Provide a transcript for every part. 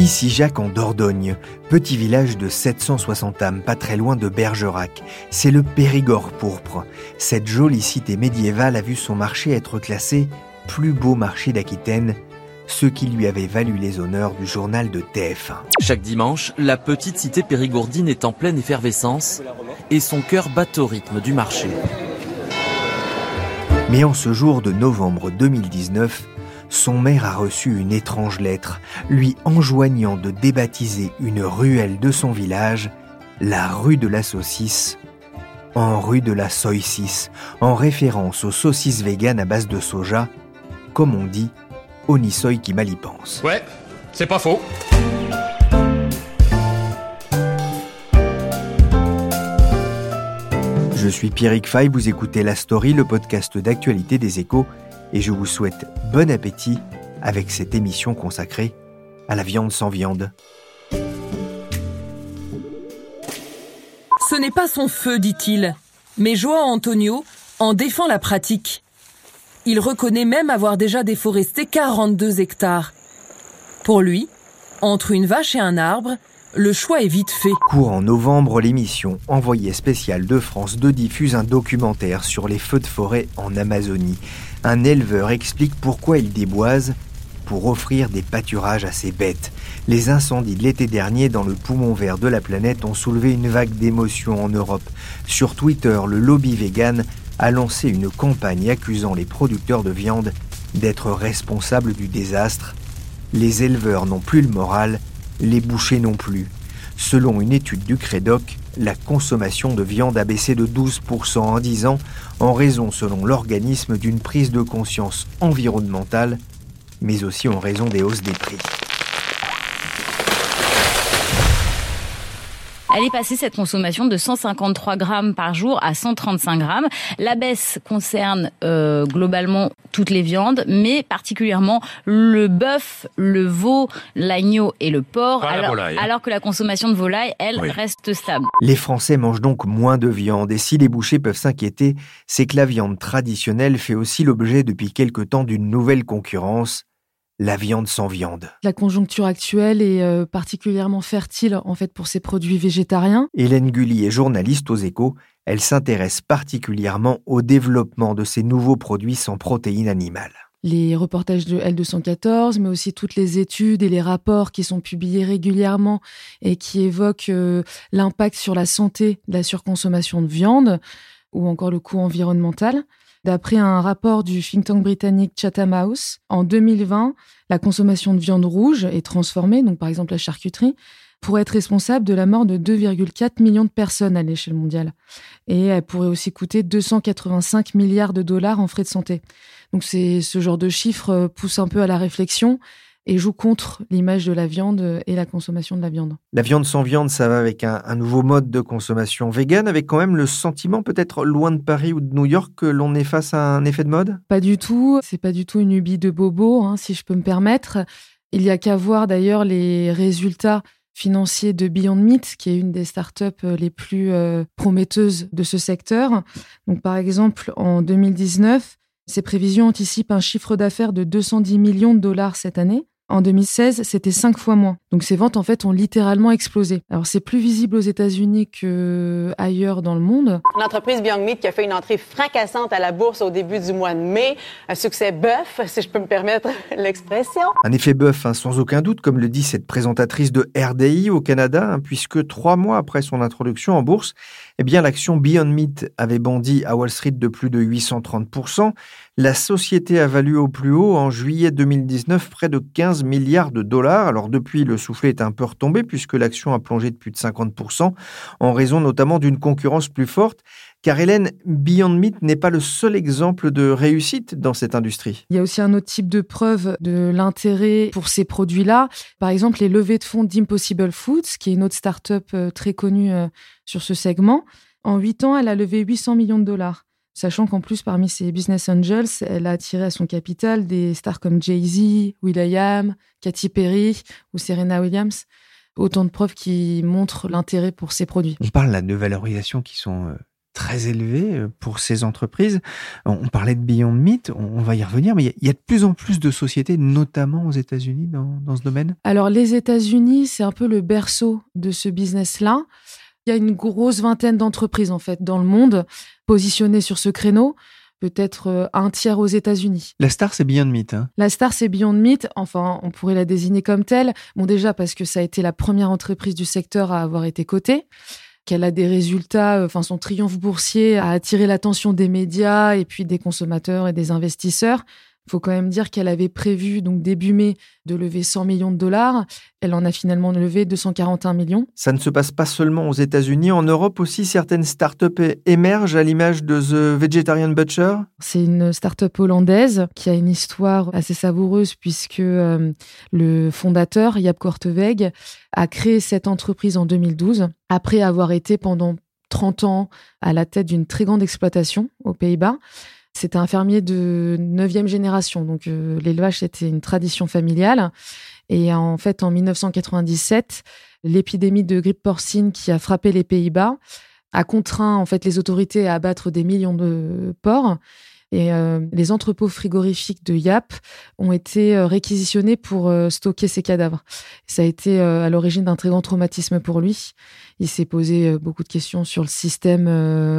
Ici Jacques en Dordogne, petit village de 760 âmes, pas très loin de Bergerac. C'est le Périgord pourpre. Cette jolie cité médiévale a vu son marché être classé plus beau marché d'Aquitaine, ce qui lui avait valu les honneurs du journal de TF1. Chaque dimanche, la petite cité périgourdine est en pleine effervescence et son cœur bat au rythme du marché. Mais en ce jour de novembre 2019, son maire a reçu une étrange lettre lui enjoignant de débaptiser une ruelle de son village la rue de la saucisse en rue de la soicis, en référence aux saucisses véganes à base de soja, comme on dit, Onisoy qui mal y pense. Ouais, c'est pas faux. Je suis Pierrick Fay, vous écoutez La Story, le podcast d'actualité des échos et je vous souhaite bon appétit avec cette émission consacrée à la viande sans viande. Ce n'est pas son feu, dit-il, mais Joao Antonio en défend la pratique. Il reconnaît même avoir déjà déforesté 42 hectares. Pour lui, entre une vache et un arbre, le choix est vite fait. Courant novembre, l'émission Envoyé spécial de France 2 diffuse un documentaire sur les feux de forêt en Amazonie. Un éleveur explique pourquoi il déboise pour offrir des pâturages à ses bêtes. Les incendies de l'été dernier dans le poumon vert de la planète ont soulevé une vague d'émotions en Europe. Sur Twitter, le lobby vegan a lancé une campagne accusant les producteurs de viande d'être responsables du désastre. Les éleveurs n'ont plus le moral les bouchers non plus. Selon une étude du Crédoc, la consommation de viande a baissé de 12% en 10 ans en raison, selon l'organisme, d'une prise de conscience environnementale, mais aussi en raison des hausses des prix. Elle est passée cette consommation de 153 grammes par jour à 135 grammes. La baisse concerne euh, globalement toutes les viandes, mais particulièrement le bœuf, le veau, l'agneau et le porc, alors, hein. alors, que la consommation de volaille, elle, reste stable. Les Français mangent donc moins de viande, et si les bouchers peuvent s'inquiéter, c'est que la viande traditionnelle fait aussi l'objet depuis quelque temps d'une nouvelle concurrence, la viande sans viande. La conjoncture actuelle est euh, particulièrement fertile en fait pour ces produits végétariens. Hélène Gully est journaliste aux échos. Elle s'intéresse particulièrement au développement de ces nouveaux produits sans protéines animales. Les reportages de L214, mais aussi toutes les études et les rapports qui sont publiés régulièrement et qui évoquent euh, l'impact sur la santé de la surconsommation de viande ou encore le coût environnemental. D'après un rapport du think tank britannique Chatham House, en 2020, la consommation de viande rouge est transformée, donc par exemple la charcuterie, pourrait être responsable de la mort de 2,4 millions de personnes à l'échelle mondiale. Et elle pourrait aussi coûter 285 milliards de dollars en frais de santé. Donc c'est ce genre de chiffres pousse un peu à la réflexion et joue contre l'image de la viande et la consommation de la viande. La viande sans viande, ça va avec un, nouveau mode de consommation végane, avec quand même le sentiment, peut-être loin de Paris ou de New York, que l'on est face à un effet de mode? Pas du tout. C'est pas du tout une ubie de bobo, hein, si je peux me permettre. Il y a qu'à voir d'ailleurs les résultats financiers de Beyond Meat, qui est une des startups euh, les plus euh, prometteuses de ce secteur. Donc, par exemple, en 2019, ces prévisions anticipent un chiffre d'affaires de 210 millions de dollars cette année. En 2016, c'était cinq fois moins. Donc ces ventes en fait ont littéralement explosé. Alors c'est plus visible aux États-Unis que ailleurs dans le monde. L'entreprise Beyond Meat qui a fait une entrée fracassante à la bourse au début du mois de mai, un succès bœuf, si je peux me permettre l'expression. Un effet bœuf, hein, sans aucun doute, comme le dit cette présentatrice de RDI au Canada, hein, puisque trois mois après son introduction en bourse, eh bien l'action Beyond Meat avait bondi à Wall Street de plus de 830% La société a valu au plus haut en juillet 2019 près de 15 milliards de dollars. Alors depuis, le soufflet est un peu retombé puisque l'action a plongé de plus de 50% en raison notamment d'une concurrence plus forte. Car Hélène, Beyond Meat n'est pas le seul exemple de réussite dans cette industrie. Il y a aussi un autre type de preuve de l'intérêt pour ces produits-là. Par exemple, les levées de fonds d'Impossible Foods, qui est une autre start-up euh, très connue euh, sur ce segment. En huit ans, elle a levé 800 millions de dollars. Sachant qu'en plus, parmi ses business angels, elle a attiré à son capital des stars comme Jay-Z, will.i.am, Katy Perry ou Serena Williams. Autant de preuves qui montrent l'intérêt pour ces produits. On parle là de valorisations qui sont euh, très élevées euh, pour ces entreprises. On parlait de Beyond Meat, on va y revenir, mais il y a de plus en plus de sociétés, notamment aux États-Unis, dans, dans ce domaine. Alors les États-Unis, c'est un peu le berceau de ce business-là. Il y a une grosse vingtaine d'entreprises en fait dans le monde positionnées sur ce créneau peut-être euh, un tiers aux États-Unis. La star, c'est Beyond Meat. Hein. la star, c'est Beyond Meat. Enfin, on pourrait la désigner comme telle. Bon, déjà parce que ça a été la première entreprise du secteur à avoir été cotée qu'elle a des résultats, euh, enfin son triomphe boursier a attiré l'attention des médias et puis des consommateurs et des investisseurs. Il faut quand même dire qu'elle avait prévu, donc début mai, de lever 100 millions de dollars. Elle en a finalement levé 241 millions. Ça ne se passe pas seulement aux États-Unis. En Europe aussi, certaines startups émergent à l'image de The Vegetarian Butcher. C'est une startup hollandaise qui a une histoire assez savoureuse puisque euh, le fondateur, Jaap Korteweg, a créé cette entreprise en 2012 après avoir été pendant 30 ans à la tête d'une très grande exploitation aux Pays-Bas. C'était un fermier de neuvième génération, donc euh, l'élevage c'était une tradition familiale. Et en fait, en 1997, l'épidémie de grippe porcine qui a frappé les Pays-Bas a contraint en fait les autorités à abattre des millions de porcs. Et euh, les entrepôts frigorifiques de Yap ont été euh, réquisitionnés pour euh, stocker ces cadavres. Ça a été à l'origine d'un très grand traumatisme pour lui. Il s'est posé beaucoup de questions sur le système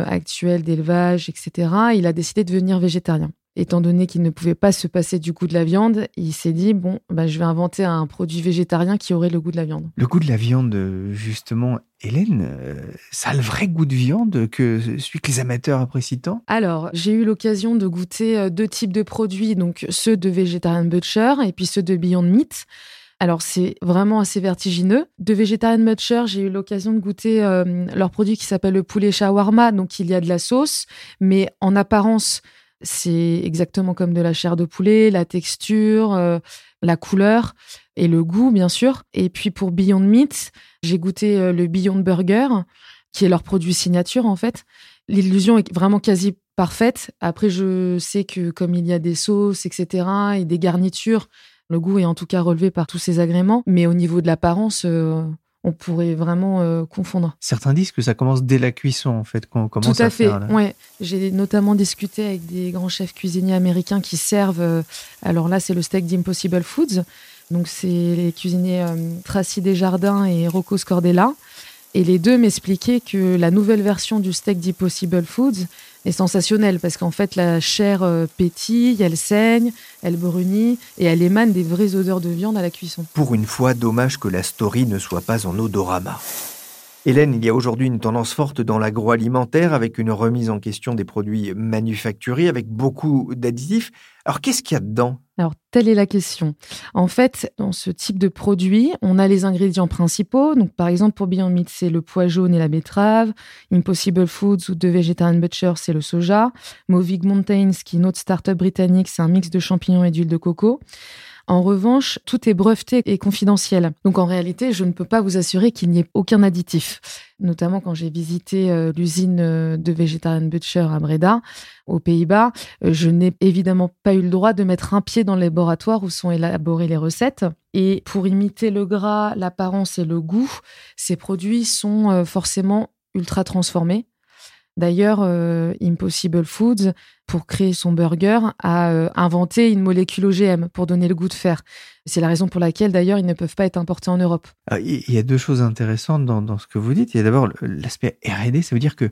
actuel d'élevage, etc. Il a décidé de devenir végétarien étant donné qu'il ne pouvait pas se passer du goût de la viande, il s'est dit bon, bah, je vais inventer un produit végétarien qui aurait le goût de la viande. Le goût de la viande, justement, Hélène, euh, ça a le vrai goût de viande que celui que les amateurs apprécient tant? Alors, j'ai eu l'occasion de goûter euh, deux types de produits, donc ceux de Vegetarian Butcher et puis ceux de Beyond Meat. Alors, c'est vraiment assez vertigineux. De Vegetarian Butcher, j'ai eu l'occasion de goûter euh, leur produit qui s'appelle le poulet shawarma. Donc, il y a de la sauce, mais en apparence, c'est exactement comme de la chair de poulet, la texture, euh, la couleur et le goût, bien sûr. Et puis pour Beyond Meat, j'ai goûté euh, le Beyond Burger, qui est leur produit signature en fait. L'illusion est vraiment quasi parfaite. Après, je sais que comme il y a des sauces, etc., et des garnitures, le goût est en tout cas relevé par tous ces agréments. Mais au niveau de l'apparence, euh, on pourrait vraiment euh, confondre. Certains disent que ça commence dès la cuisson, en fait, qu'on commence Tout à, fait. ouais. J'ai notamment discuté avec des grands chefs cuisiniers américains qui servent. Euh, alors là, c'est le steak d'Impossible Foods. Donc, c'est les cuisiniers euh, Tracy Desjardins et Rocco Scordella. Et les deux m'expliquaient que la nouvelle version du steak d'Impossible Foods est sensationnelle parce qu'en fait, la chair euh, pétille, elle saigne, elle brunit et elle émane des vraies odeurs de viande à la cuisson. Pour une fois, dommage que la story ne soit pas en odorama. Hélène, il y a aujourd'hui une tendance forte dans l'agroalimentaire avec une remise en question des produits manufacturés avec beaucoup d'additifs. Alors qu'est-ce qu'il y a dedans? Alors telle est la question. En fait, dans ce type de produit, on a les ingrédients principaux. Donc par exemple pour Beyond Meat, c'est le pois jaune et la betterave. Impossible Foods ou de Vegetarian Butcher, c'est le soja. Movig Mountains, qui est une autre start-up britannique, c'est un mix de champignons et d'huile de coco. En revanche, tout est breveté et confidentiel. Donc en réalité, je ne peux pas vous assurer qu'il n'y ait aucun additif. Notamment quand j'ai visité euh, l'usine euh, de Vegetarian Butcher à Breda, aux Pays-Bas, euh, je n'ai évidemment pas eu le droit de mettre un pied dans le laboratoire où sont élaborées les recettes. Et pour imiter le gras, l'apparence et le goût, ces produits sont forcément ultra transformés D'ailleurs, Impossible Foods, pour créer son burger, a euh, inventé une molécule OGM pour donner le goût de fer. C'est la raison pour laquelle, d'ailleurs, ils ne peuvent pas être importés en Europe. Ah, il y a deux choses intéressantes dans, dans ce que vous dites. Il y a d'abord l'aspect R&D, ça veut dire que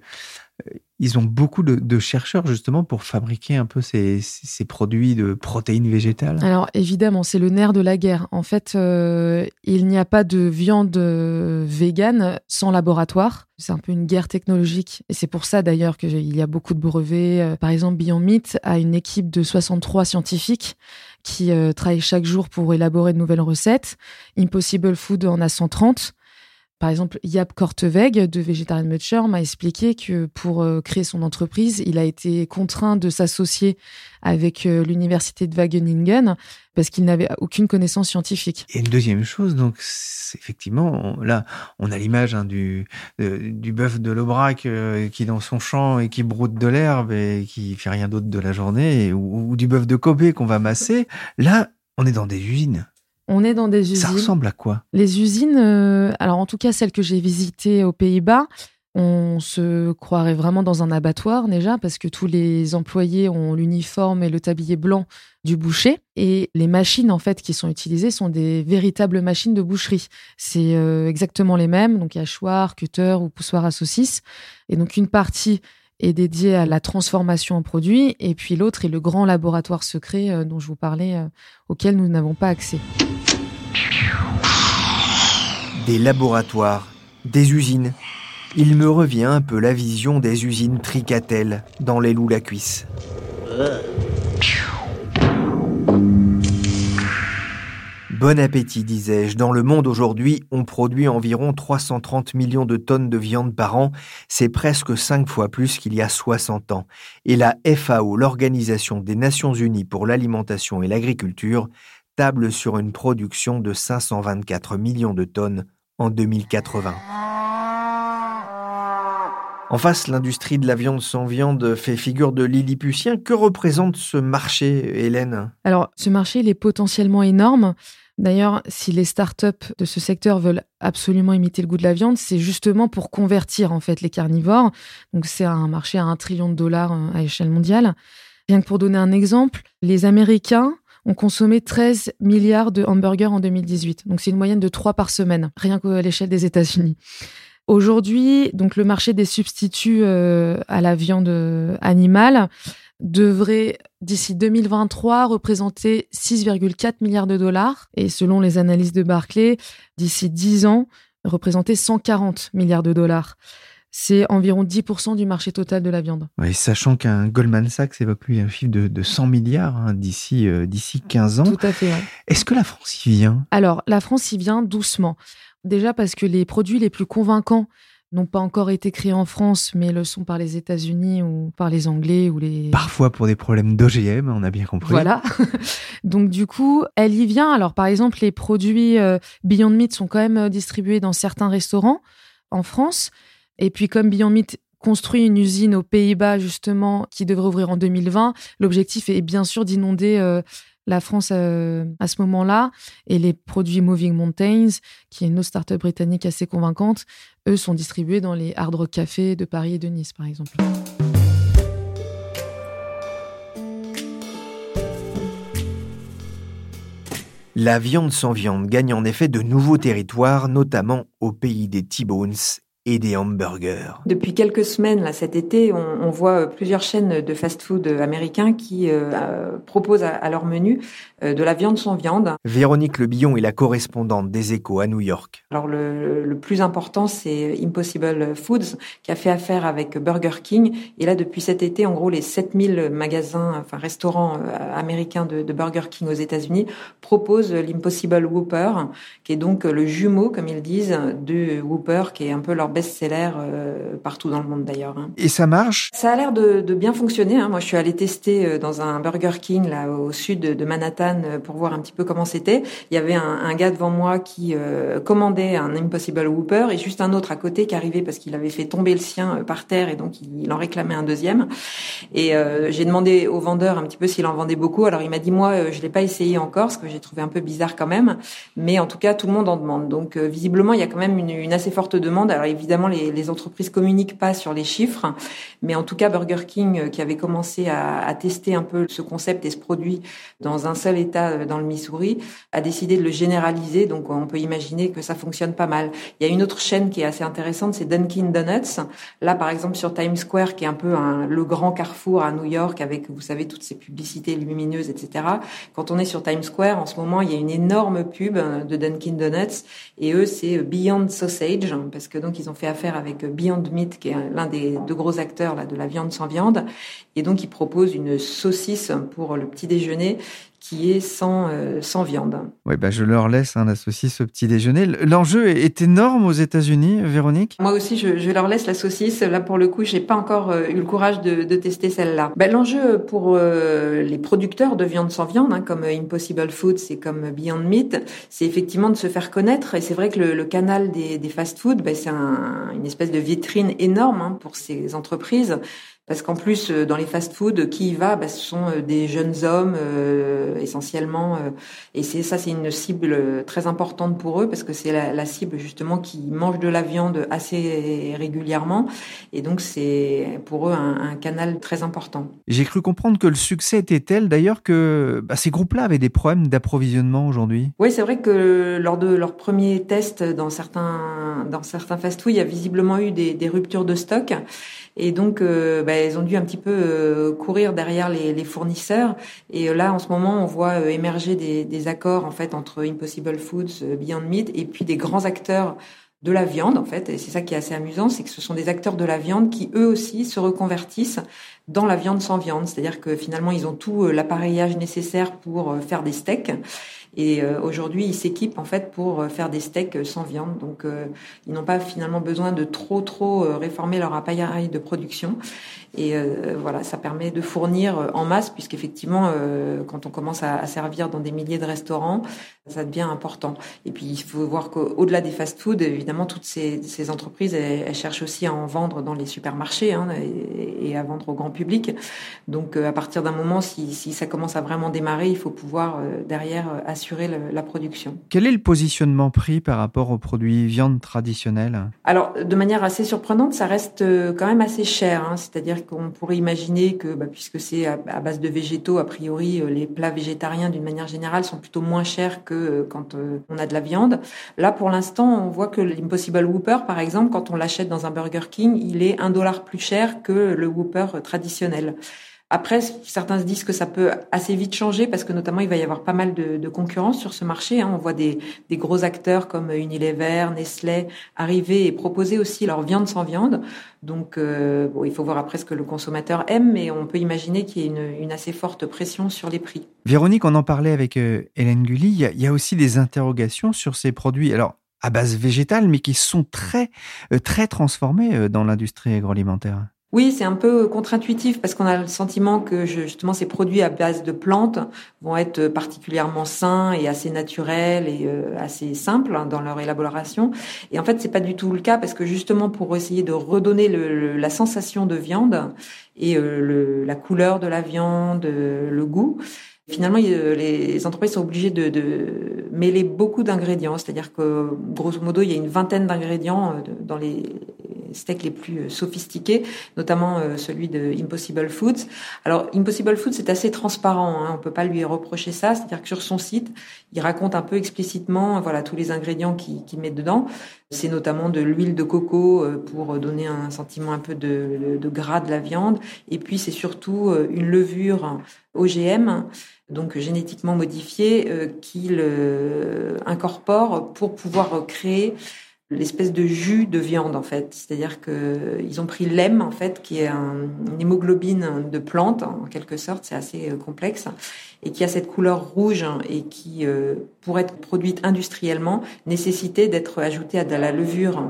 ils ont beaucoup de, chercheurs justement pour fabriquer un peu ces, produits de protéines végétales Alors évidemment, c'est le nerf de la guerre. En fait, euh, il n'y a pas de viande euh, végane sans laboratoire. C'est un peu une guerre technologique. Et c'est pour ça d'ailleurs qu'il y a beaucoup de brevets. Euh, par exemple, Beyond Meat a une équipe de 63 scientifiques qui travaillent chaque jour pour élaborer de nouvelles recettes. Impossible Food en a 130. Par exemple, Yap Korteweg de Vegetarian Butcher m'a expliqué que pour euh, créer son entreprise, il a été contraint de s'associer avec euh, l'université de Wageningen parce qu'il n'avait aucune connaissance scientifique. Et une deuxième chose, donc effectivement, là, on a l'image hein, du, bœuf de l'Aubrac qui est dans son champ et qui broute de l'herbe et qui fait rien d'autre de la journée, ou, ou du bœuf de Kobe qu'on va masser. Là, on est dans des usines. On est dans des usines. Ça ressemble à quoi? Les usines, euh, alors en tout cas celles que j'ai visitées aux Pays-Bas, on se croirait vraiment dans un abattoir déjà parce que tous les employés ont l'uniforme et le tablier blanc du boucher et les machines en fait qui sont utilisées sont des véritables machines de boucherie. C'est euh, exactement les mêmes, donc hachoir, cutter ou poussoir à saucisse et donc une partie est dédiée à la transformation en produit et puis l'autre est le grand laboratoire secret euh, dont je vous parlais auquel nous n'avons pas accès. Des laboratoires, des usines. Il me revient un peu la vision des usines Tricatel dans les loups la cuisse. Bon appétit, disais-je. Dans le monde aujourd'hui, on produit environ 330 millions de tonnes de viande par an. C'est presque cinq fois plus qu'il y a 60 ans. Et la FAO, l'Organisation des Nations Unies pour l'alimentation et l'agriculture, table sur une production de 524 millions de tonnes en 2080. En face, l'industrie de la viande sans viande fait figure de Lilliputien. Que représente ce marché, Hélène? Alors, ce marché, il est potentiellement énorme. D'ailleurs, si les startups de ce secteur veulent absolument imiter le goût de la viande, c'est justement pour convertir en fait les carnivores. Donc, c'est un marché à un trillion de dollars euh, à échelle mondiale. Rien que pour donner un exemple, les Américains ont consommé 13 milliards de hamburgers en 2018. Donc c'est une moyenne de 3 par semaine, rien qu'à l'échelle des États-Unis. Aujourd'hui, donc le marché des substituts euh, à la viande euh, animale devrait d'ici 2023 représenter 6,4 milliards de dollars et selon les analyses de Barclay, d'ici 10 ans représenter 140 milliards de dollars c'est environ 10% du marché total de la viande. sachant qu'un Goldman Sachs évoque lui un chiffre de, 100 milliards hein, d'ici euh, d'ici 15 ans. Tout à fait. Est-ce que la France y vient? Alors, la France y vient doucement. Déjà parce que les produits les plus convaincants n'ont pas encore été créés en France, mais le sont par les États-Unis ou par les Anglais ou les. Parfois pour des problèmes d'OGM, on a bien compris. Voilà. Donc du coup, elle y vient. Alors par exemple, les produits euh, Beyond Meat sont quand même euh, distribués dans certains restaurants en France. Et puis comme Beyond Meat construit une usine aux Pays-Bas justement qui devrait ouvrir en 2020, l'objectif est bien sûr d'inonder euh, la France euh, à ce moment-là. Et les produits Moving Mountains, qui est une autre start-up britannique assez convaincante, eux sont distribués dans les Hard Rock Café de Paris et de Nice, par exemple. La viande sans viande gagne en effet de nouveaux territoires, notamment au pays des T-Bones et des hamburgers. Depuis quelques semaines, là, cet été, on, on voit plusieurs chaînes de fast-food américains qui euh, euh proposent à, leur menu euh, de la viande sans viande. Véronique Lebillon est la correspondante des Échos à New York. Alors le, le plus important, c'est Impossible Foods qui a fait affaire avec Burger King. Et là, depuis cet été, en gros, les 7000 magasins, enfin restaurants euh, américains de, de Burger King aux États-Unis proposent l'Impossible Whopper, qui est donc le jumeau, comme ils disent, de Whopper, qui est un peu leur best-seller euh, partout dans le monde d'ailleurs. Hein. Et ça marche? Ça a l'air de, de, bien fonctionner. Hein. Moi, je suis allée tester euh, dans un Burger King là au sud de Manhattan euh, pour voir un petit peu comment c'était. Il y avait un, un gars devant moi qui commandait un Impossible Whopper et juste un autre à côté qui arrivait parce qu'il avait fait tomber le sien par terre et donc il, en réclamait un deuxième. Et j'ai demandé au vendeur un petit peu s'il en vendait beaucoup. Alors il m'a dit moi je l'ai pas essayé encore, ce que j'ai trouvé un peu bizarre quand même. Mais en tout cas tout le monde en demande. Donc visiblement il y a quand même une, une assez forte demande. Alors évidemment, les, les, entreprises communiquent pas sur les chiffres, mais en tout cas, Burger King, qui avait commencé à, tester un peu ce concept et ce produit dans un seul État dans le Missouri, a décidé de le généraliser. Donc, on peut imaginer que ça fonctionne pas mal. Il y a une autre chaîne qui est assez intéressante, c'est Dunkin' Donuts. Là, par exemple, sur Times Square, qui est un peu le grand carrefour à New York, avec, vous savez, toutes ces publicités lumineuses, etc. Quand on est sur Times Square, en ce moment, il y a une énorme pub de Dunkin' Donuts, et eux, c'est Beyond Sausage, parce que donc ils ont fait affaire avec Beyond Meat, qui est l'un des deux gros acteurs là de la viande sans viande, et donc ils proposent une saucisse pour le petit déjeuner qui est sans, euh, sans viande. Oui, bah je leur laisse hein, la saucisse au petit déjeuner. L'enjeu est énorme aux États-Unis, Véronique? Moi aussi, je, je, leur laisse la saucisse. Là, pour le coup, j'ai pas encore euh, eu le courage de, de tester celle-là. Bah, L'enjeu pour euh, les producteurs de viande sans viande, hein, comme Impossible Foods et comme Beyond Meat, c'est effectivement de se faire connaître. Et c'est vrai que le, le, canal des, des fast-food, bah, c'est un, une espèce de vitrine énorme hein, pour ces entreprises. Parce qu'en plus, euh, dans les fast-foods, qui y va? Bah, Ce sont euh, des jeunes hommes euh, essentiellement, euh, et c'est ça, c'est une cible très importante pour eux parce que c'est la, la, cible justement qui mange de la viande assez régulièrement, et donc c'est pour eux un, un, canal très important. J'ai cru comprendre que le succès était tel d'ailleurs que bah, ces groupes-là avaient des problèmes d'approvisionnement aujourd'hui. Oui, c'est vrai que lors de leur premier test dans certains dans certains fast-foods, il y a visiblement eu des, des ruptures de stock. Et donc, euh, bah, elles ont dû un petit peu euh, courir derrière les, fournisseurs. Et euh, là, en ce moment, on voit émerger des, des, accords en fait entre Impossible Foods, Beyond Meat, et puis des grands acteurs de la viande en fait. Et c'est ça qui est assez amusant, c'est que ce sont des acteurs de la viande qui eux aussi se reconvertissent dans la viande sans viande. C'est-à-dire que finalement, ils ont tout l'appareillage nécessaire pour faire des steaks. Et euh, aujourd'hui, ils s'équipent en fait pour euh, faire des steaks euh, sans viande. Donc, ils n'ont pas finalement besoin de trop trop réformer leur appareil de production. Et voilà, ça permet de fournir en masse, puisqu'effectivement, quand on commence à, servir dans des milliers de restaurants, ça devient important. Et puis, il faut voir qu'au-delà des fast-foods, évidemment, toutes ces, entreprises, elles, cherchent aussi à en vendre dans les supermarchés hein, et, à vendre au grand public. Donc, à partir d'un moment, si, ça commence à vraiment démarrer, il faut pouvoir derrière assurer le, la production. Quel est le positionnement pris par rapport aux produits viande traditionnels Alors, de manière assez surprenante, ça reste euh, quand même assez cher. Hein. C'est-à-dire qu'on pourrait imaginer que, bah, puisque c'est à, à, base de végétaux, a priori, euh, les plats végétariens, d'une manière générale, sont plutôt moins chers que euh, quand on a de la viande. Là, pour l'instant, on voit que l'Impossible Whopper, par exemple, quand on l'achète dans un Burger King, il est un dollar plus cher que le Whopper traditionnel. Après, certains se disent que ça peut assez vite changer parce que notamment il va y avoir pas mal de, concurrence sur ce marché. Hein. On voit des, gros acteurs comme Unilever, Nestlé arriver et proposer aussi leur viande sans viande. Donc, euh, il faut voir après ce que le consommateur aime, mais on peut imaginer qu'il y ait une, assez forte pression sur les prix. Véronique, on en parlait avec euh, Hélène Gully. Il y, a, il y, a, aussi des interrogations sur ces produits. Alors, à base végétale, mais qui sont très, euh, très transformés dans l'industrie agroalimentaire. Oui, c'est un peu contre-intuitif parce qu'on a le sentiment que justement ces produits à base de plantes vont être particulièrement sains et assez naturels et euh, assez simples hein, dans leur élaboration. Et en fait, c'est pas du tout le cas parce que justement pour essayer de redonner le, la sensation de viande et euh, le, la couleur de la viande, le goût, Finalement, les entreprises sont obligées de, de mêler beaucoup d'ingrédients, c'est-à-dire que grosso modo, il y a une vingtaine d'ingrédients euh, dans les steaks les plus euh, sophistiqués, notamment euh, celui de Impossible Foods. Alors, Impossible Foods, c'est assez transparent, hein, on peut pas lui reprocher ça, c'est-à-dire que sur son site, il raconte un peu explicitement voilà tous les ingrédients qu'il qui met dedans. C'est notamment de l'huile de coco pour donner un sentiment un peu de, gras de la viande, et puis c'est surtout une levure OGM donc génétiquement modifié, euh, qu'il euh, incorpore pour pouvoir créer l'espèce de jus de viande en fait. C'est-à-dire que ils ont pris l'hème en fait, qui est un, une hémoglobine de plante en quelque sorte, c'est assez euh, complexe, et qui a cette couleur rouge et qui, euh, pour être produite industriellement, nécessitait d'être ajoutée à de la levure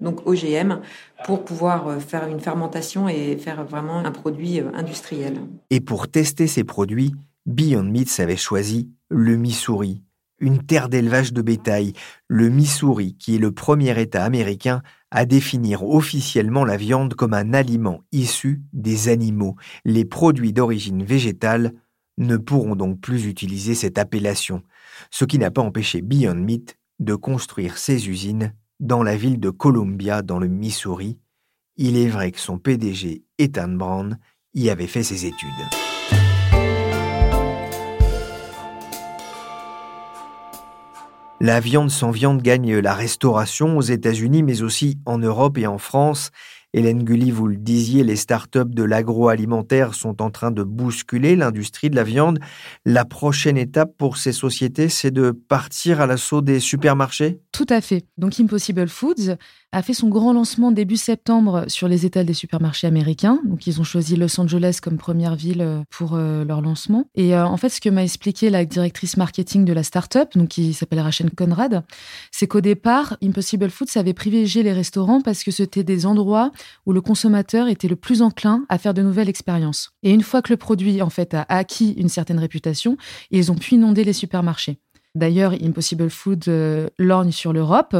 donc OGM, pour pouvoir euh, faire une fermentation et faire vraiment un produit industriel. Et pour tester ces produits, Beyond Meats avait choisi le Missouri, une terre d'élevage de bétail, le Missouri qui est le premier État américain à définir officiellement la viande comme un aliment issu des animaux. Les produits d'origine végétale ne pourront donc plus utiliser cette appellation, ce qui n'a pas empêché Beyond Meat de construire ses usines dans la ville de Columbia, dans le Missouri. Il est vrai que son PDG, Ethan Brown, y avait fait ses études. La viande sans viande gagne la restauration aux États-Unis, mais aussi en Europe et en France. Hélène Gully, vous le disiez, les startups de l'agroalimentaire sont en train de bousculer l'industrie de la viande. La prochaine étape pour ces sociétés, c'est de partir à l'assaut des supermarchés? Tout à fait. Donc Impossible Foods a fait son grand lancement début septembre sur les étals des supermarchés américains. Donc ils ont choisi Los Angeles comme première ville euh, pour euh, leur lancement. Et euh, en fait, ce que m'a expliqué la directrice marketing de la startup, donc qui s'appelle Rachel Conrad, c'est qu'au départ, Impossible Foods avait privilégié les restaurants parce que c'était des endroits où le consommateur était le plus enclin à faire de nouvelles expériences. Et une fois que le produit en fait a acquis une certaine réputation, ils ont pu inonder les supermarchés. D'ailleurs, Impossible Food euh, lorgne sur l'Europe.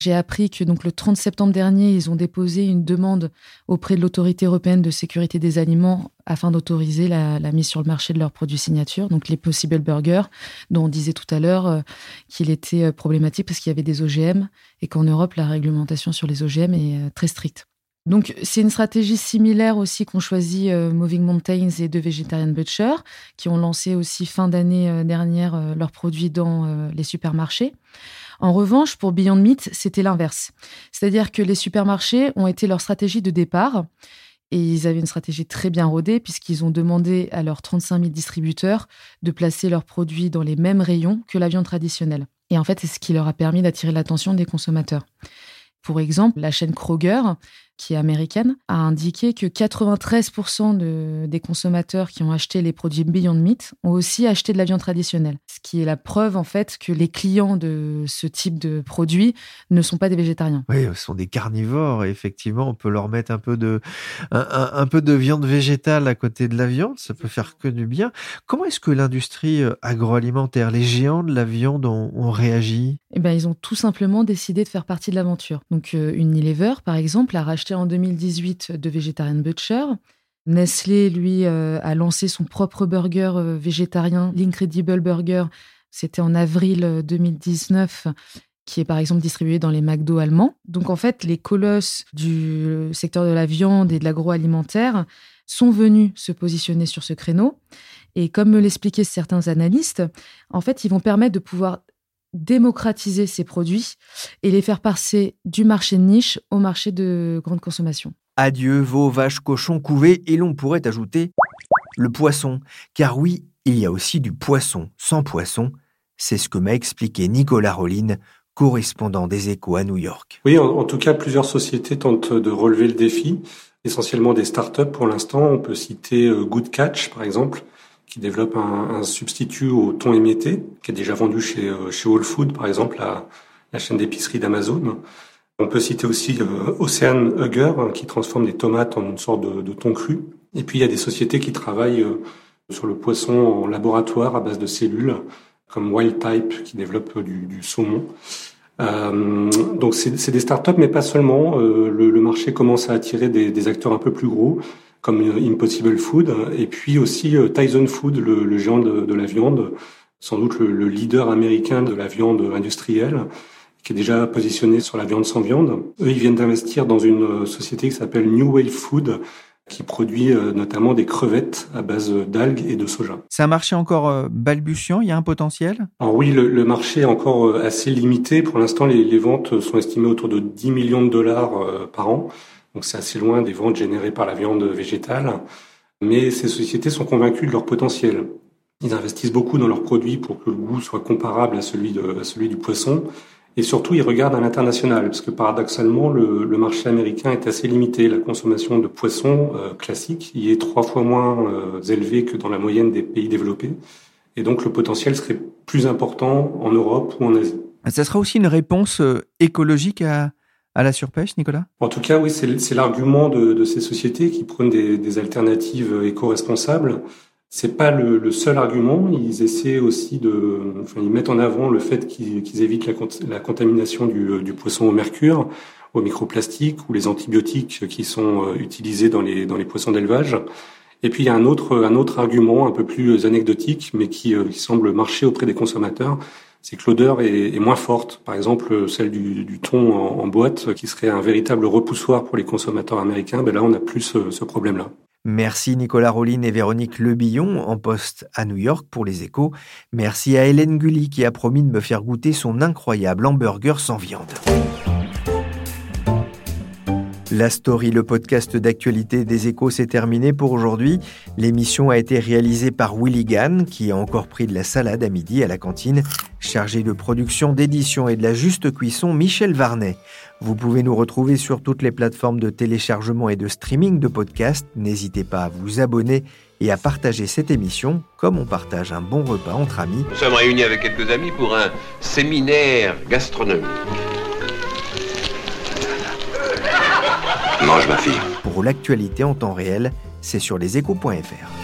J'ai appris que donc le 30 septembre dernier, ils ont déposé une demande auprès de l'autorité européenne de sécurité des aliments afin d'autoriser la, mise sur le marché de leurs produits signature, donc les Possible Burgers, dont on disait tout à l'heure euh, qu'il était euh, problématique parce qu'il y avait des OGM et qu'en Europe, la réglementation sur les OGM est très stricte. Donc, c'est une stratégie similaire aussi qu'ont choisi euh, Moving Mountains et The Vegetarian Butcher, qui ont lancé aussi fin d'année euh, dernière euh, leurs produits dans les supermarchés. En revanche, pour Beyond Meat, c'était l'inverse. C'est-à-dire que les supermarchés ont été leur stratégie de départ et ils avaient une stratégie très bien rodée puisqu'ils ont demandé à leurs 35 000 distributeurs de placer leurs produits dans les mêmes rayons que la viande traditionnelle. Et en fait, c'est ce qui leur a permis d'attirer l'attention des consommateurs. Pour exemple, la chaîne Kroger qui est américaine, a indiqué que 93% de, des consommateurs qui ont acheté les produits Beyond Meat ont aussi acheté de la viande traditionnelle. Ce qui est la preuve, en fait, que les clients de ce type de produits ne sont pas des végétariens. Oui, ce sont des carnivores. Et effectivement, on peut leur mettre un peu de, un, peu de viande végétale à côté de la viande. Ça peut faire que du bien. Comment est-ce que l'industrie euh, agroalimentaire, les géants de la viande ont, réagi? Eh bien, ils ont tout simplement décidé de faire partie de l'aventure. Donc, euh, Unilever, par exemple, a racheté en 2018 de Vegetarian Butcher. Nestlé, lui, euh, a lancé son propre burger euh, végétarien, l'Incredible Burger. C'était en avril 2019 euh, qui est par exemple distribué dans les McDo allemands. Donc en fait, les colosses du secteur de la viande et de l'agroalimentaire sont venus se positionner sur ce créneau. Et comme me l'expliquaient certains analystes, en fait, ils vont permettre de pouvoir démocratiser ces produits et les faire passer du marché de niche au marché de grande consommation. Adieu vos vaches, cochons couvés et l'on pourrait ajouter le poisson. Car oui, il y a aussi du poisson sans poisson. C'est ce que m'a expliqué Nicolas Rolline, correspondant des échos à New York. Oui, en, tout cas, plusieurs sociétés tentent de relever le défi, essentiellement des startups pour l'instant. On peut citer euh, Good Catch, par exemple, qui développe un, substitut au thon émietté, qui est déjà vendu chez, euh, chez Whole Food, par exemple, la, chaîne d'épicerie d'Amazon. On peut citer aussi euh, Ocean Hugger, qui transforme des tomates en une sorte de, thon cru. Et puis, il y a des sociétés qui travaillent euh, sur le poisson en laboratoire à base de cellules, comme Wild Type, qui développe du, saumon. Donc c'est des startups, mais pas seulement. Le, marché commence à attirer des, acteurs un peu plus gros comme Impossible Food, et puis aussi euh, Tyson Food, le, géant de, la viande, sans doute le, leader américain de la viande industrielle, qui est déjà positionné sur la viande sans viande. Eux, ils viennent d'investir dans une euh, société qui s'appelle New Wave Food, qui produit euh, notamment des crevettes à base d'algues et de soja. C'est un marché encore balbutiant, il y a un potentiel? Alors oui, le, marché est encore assez limité. Pour l'instant, les, les, ventes sont estimées autour de 10 millions de dollars par an. Donc c'est assez loin des ventes générées par la viande végétale. Mais ces sociétés sont convaincues de leur potentiel. Ils investissent beaucoup dans leurs produits pour que le goût soit comparable à celui, de, celui du poisson. Et surtout, ils regardent à l'international, parce que paradoxalement, le, marché américain est assez limité. La consommation de poissons euh, classique y est trois fois moins euh, élevée que dans la moyenne des pays développés. Et donc, le potentiel serait plus important en Europe ou en Asie. Ça sera aussi une réponse euh, écologique à, à la surpêche, Nicolas? En tout cas, oui, c'est l'argument de, ces sociétés qui prennent des, alternatives éco-responsables. C'est pas le, seul argument. Ils essaient aussi de, enfin, ils mettent en avant le fait qu'ils évitent la, contamination du, poisson au mercure, au microplastique ou les antibiotiques qui sont euh, utilisés dans les, poissons d'élevage. Et puis il y a un autre, un autre argument un peu plus anecdotique, mais qui, euh, qui semble marcher auprès des consommateurs, c'est que l'odeur est, moins forte. Par exemple, celle du, thon en, boîte, qui serait un véritable repoussoir pour les consommateurs américains, ben là, on n'a plus ce, problème-là. Merci Nicolas Rolline et Véronique Lebillon en poste à New York pour les échos. Merci à Hélène Gully qui a promis de me faire goûter son incroyable hamburger sans viande. La story, le podcast d'actualité des échos, s'est terminé pour aujourd'hui. L'émission a été réalisée par Willy Gann, qui a encore pris de la salade à midi à la cantine. Chargé de production, d'édition et de la juste cuisson, Michel Varnet. Vous pouvez nous retrouver sur toutes les plateformes de téléchargement et de streaming de podcasts. N'hésitez pas à vous abonner et à partager cette émission comme on partage un bon repas entre amis. Nous sommes réunis avec quelques amis pour un séminaire gastronomique. Mange ma fille. Pour l'actualité en temps réel, c'est sur leséchos.fr.